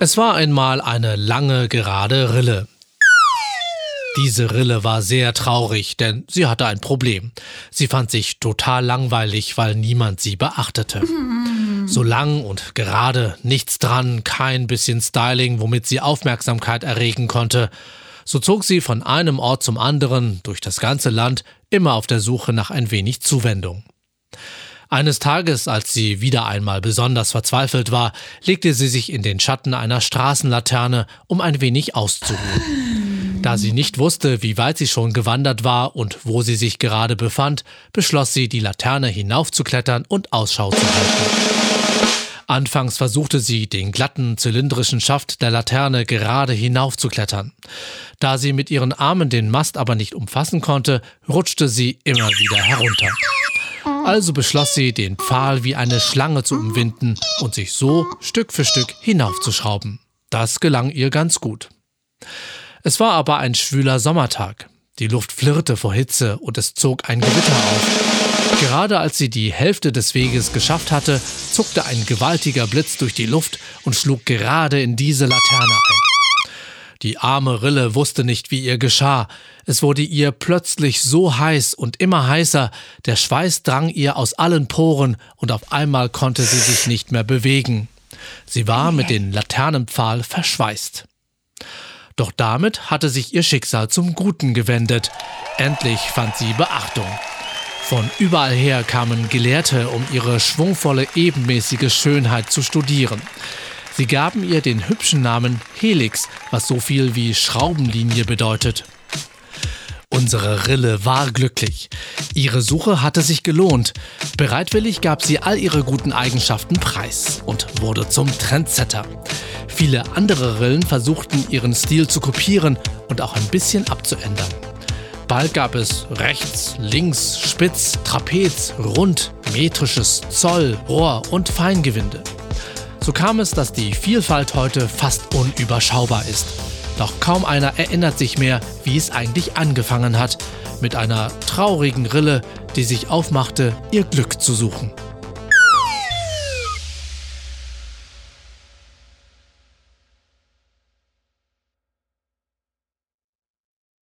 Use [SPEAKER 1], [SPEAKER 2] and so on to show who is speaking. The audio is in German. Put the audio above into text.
[SPEAKER 1] Es war einmal eine lange, gerade Rille. Diese Rille war sehr traurig, denn sie hatte ein Problem. Sie fand sich total langweilig, weil niemand sie beachtete. So lang und gerade, nichts dran, kein bisschen Styling, womit sie Aufmerksamkeit erregen konnte. So zog sie von einem Ort zum anderen durch das ganze Land, immer auf der Suche nach ein wenig Zuwendung. Eines Tages, als sie wieder einmal besonders verzweifelt war, legte sie sich in den Schatten einer Straßenlaterne, um ein wenig auszuruhen. Da sie nicht wusste, wie weit sie schon gewandert war und wo sie sich gerade befand, beschloss sie, die Laterne hinaufzuklettern und Ausschau zu halten. Anfangs versuchte sie, den glatten, zylindrischen Schaft der Laterne gerade hinaufzuklettern. Da sie mit ihren Armen den Mast aber nicht umfassen konnte, rutschte sie immer wieder herunter. Also beschloss sie, den Pfahl wie eine Schlange zu umwinden und sich so Stück für Stück hinaufzuschrauben. Das gelang ihr ganz gut. Es war aber ein schwüler Sommertag. Die Luft flirrte vor Hitze und es zog ein Gewitter auf. Gerade als sie die Hälfte des Weges geschafft hatte, zuckte ein gewaltiger Blitz durch die Luft und schlug gerade in diese Laterne ein. Die arme Rille wusste nicht, wie ihr geschah. Es wurde ihr plötzlich so heiß und immer heißer, der Schweiß drang ihr aus allen Poren und auf einmal konnte sie sich nicht mehr bewegen. Sie war mit dem Laternenpfahl verschweißt. Doch damit hatte sich ihr Schicksal zum Guten gewendet. Endlich fand sie Beachtung. Von überall her kamen Gelehrte, um ihre schwungvolle, ebenmäßige Schönheit zu studieren. Sie gaben ihr den hübschen Namen Helix, was so viel wie Schraubenlinie bedeutet. Unsere Rille war glücklich. Ihre Suche hatte sich gelohnt. Bereitwillig gab sie all ihre guten Eigenschaften preis und wurde zum Trendsetter. Viele andere Rillen versuchten ihren Stil zu kopieren und auch ein bisschen abzuändern. Bald gab es rechts, links, spitz, Trapez, rund, metrisches, Zoll, Rohr und Feingewinde. So kam es, dass die Vielfalt heute fast unüberschaubar ist. Doch kaum einer erinnert sich mehr, wie es eigentlich angefangen hat, mit einer traurigen Rille, die sich aufmachte, ihr Glück zu suchen.